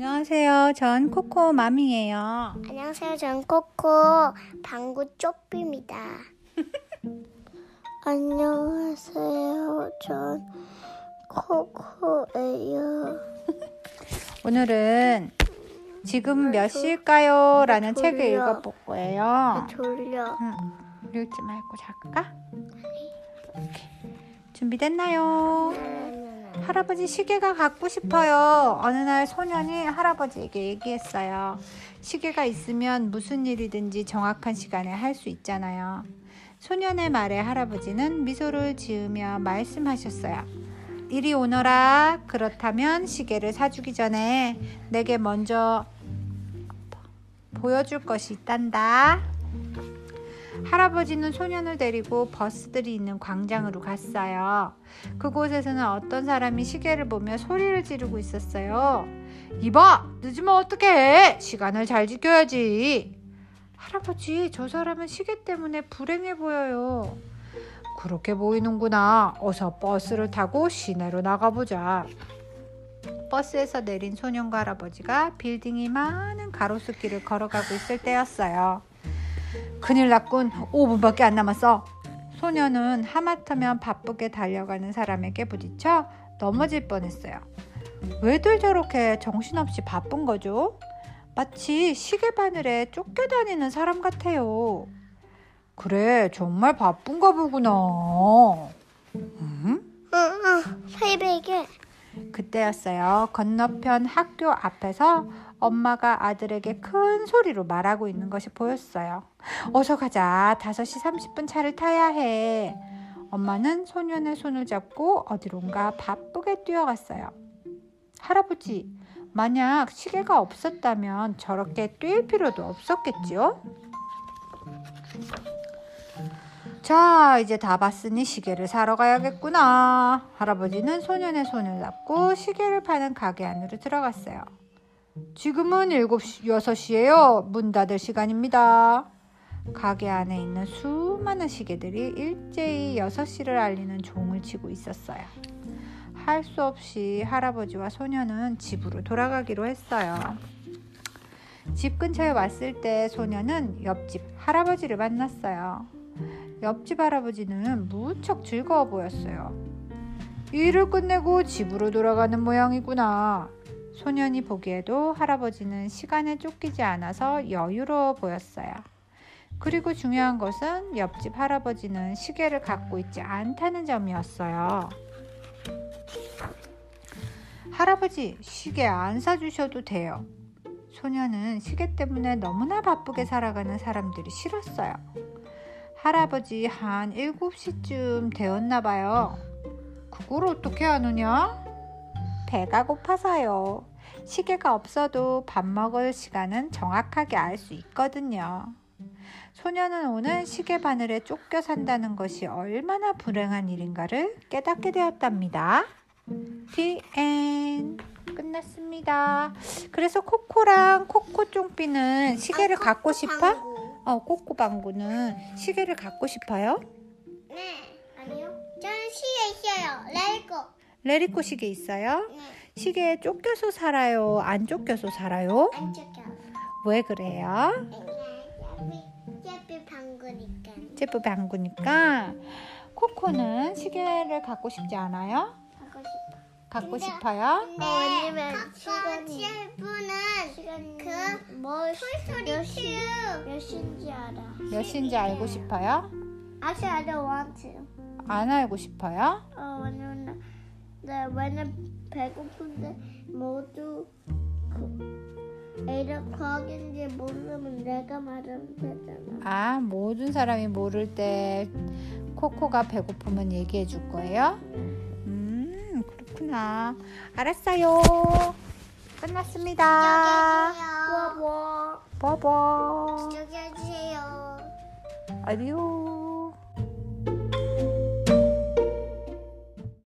안녕하세요. 전 코코 맘이에요. 안녕하세요. 전 코코 방구 쪼삐입니다. 안녕하세요. 전 코코예요. 오늘은 지금 몇 시일까요? 라는 졸려. 책을 읽어볼 거예요. 졸려. 응, 읽지 말고 잘까? 준비됐나요? 할아버지 시계가 갖고 싶어요. 어느 날 소년이 할아버지에게 얘기했어요. 시계가 있으면 무슨 일이든지 정확한 시간에 할 수 있잖아요. 소년의 말에 할아버지는 미소를 지으며 말씀하셨어요. 이리 오너라. 그렇다면 시계를 사주기 전에 내게 먼저 보여줄 것이 있단다. 할아버지는 소년을 데리고 버스들이 있는 광장으로 갔어요. 그곳에서는 어떤 사람이 시계를 보며 소리를 지르고 있었어요. 이봐! 늦으면 어떡해! 시간을 잘 지켜야지! 할아버지, 저 사람은 시계 때문에 불행해 보여요. 그렇게 보이는구나. 어서 버스를 타고 시내로 나가보자. 버스에서 내린 소년과 할아버지가 빌딩이 많은 가로수길을 걸어가고 있을 때였어요. 큰일 났군. 5분밖에 안 남았어. 소년은 하마터면 바쁘게 달려가는 사람에게 부딪혀 넘어질 뻔했어요. 왜들 저렇게 정신없이 바쁜 거죠? 마치 시계 바늘에 쫓겨다니는 사람 같아요. 그래, 정말 바쁜가 보구나. 음? 응, 응. 새벽에 그때였어요. 건너편 학교 앞에서 엄마가 아들에게 큰 소리로 말하고 있는 것이 보였어요. 어서 가자. 5시 30분 차를 타야 해. 엄마는 소년의 손을 잡고 어디론가 바쁘게 뛰어갔어요. 할아버지, 만약 시계가 없었다면 저렇게 뛸 필요도 없었겠지요? 자, 이제 다 봤으니 시계를 사러 가야겠구나. 할아버지는 소년의 손을 잡고 시계를 파는 가게 안으로 들어갔어요. 지금은 7시, 6시예요. 문 닫을 시간입니다. 가게 안에 있는 수많은 시계들이 일제히 6시를 알리는 종을 치고 있었어요. 할 수 없이 할아버지와 소년은 집으로 돌아가기로 했어요. 집 근처에 왔을 때 소년은 옆집 할아버지를 만났어요. 옆집 할아버지는 무척 즐거워 보였어요. 일을 끝내고 집으로 돌아가는 모양이구나. 소년이 보기에도 할아버지는 시간에 쫓기지 않아서 여유로워 보였어요. 그리고 중요한 것은 옆집 할아버지는 시계를 갖고 있지 않다는 점이었어요. 할아버지, 시계 안 사주셔도 돼요. 소년은 시계 때문에 너무나 바쁘게 살아가는 사람들이 싫었어요. 할아버지 한 7시쯤 되었나 봐요. 그걸 어떻게 아느냐? 배가 고파서요. 시계가 없어도 밥 먹을 시간은 정확하게 알 수 있거든요. 소녀는 오늘 시계 바늘에 쫓겨 산다는 것이 얼마나 불행한 일인가를 깨닫게 되었답니다. End. 끝났습니다. 그래서 코코랑 코코 쫑삐는 시계를 아, 갖고 코코 싶어? 어, 꼬꼬방구는 시계를 갖고 싶어요? 네. 아니요. 저는 시계 있어요. 레고. 레리코 시계 있어요? 네. 시계에 쫓겨서 살아요? 안 쫓겨서 살아요? 안 쫓겨. 왜 그래요? 예삐 방구니까. 제프 방구니까 코코는 시계를 갖고 싶지 않아요? 하고 싶어. 갖고 근데- 싶어요? 네. 왜냐면 시간이 칠분은 그뭐 몇 시, 몇 시인지 알아. 몇 시인지 알고 싶어요? Actually, I don't want to. 안 알고 싶어요? 어, 왜냐면 네, 왜냐면 배고픈데 모두 그8 o'clock인지 모르면 내가 말하면 되잖아. 아, 모든 사람이 모를 때 코코가 배고프면 얘기해 줄 거예요? 음, 그렇구나. 알았어요. 끝났습니다. 뭐, 뭐. 뽀뽀. 여기 해주세요. 아디오.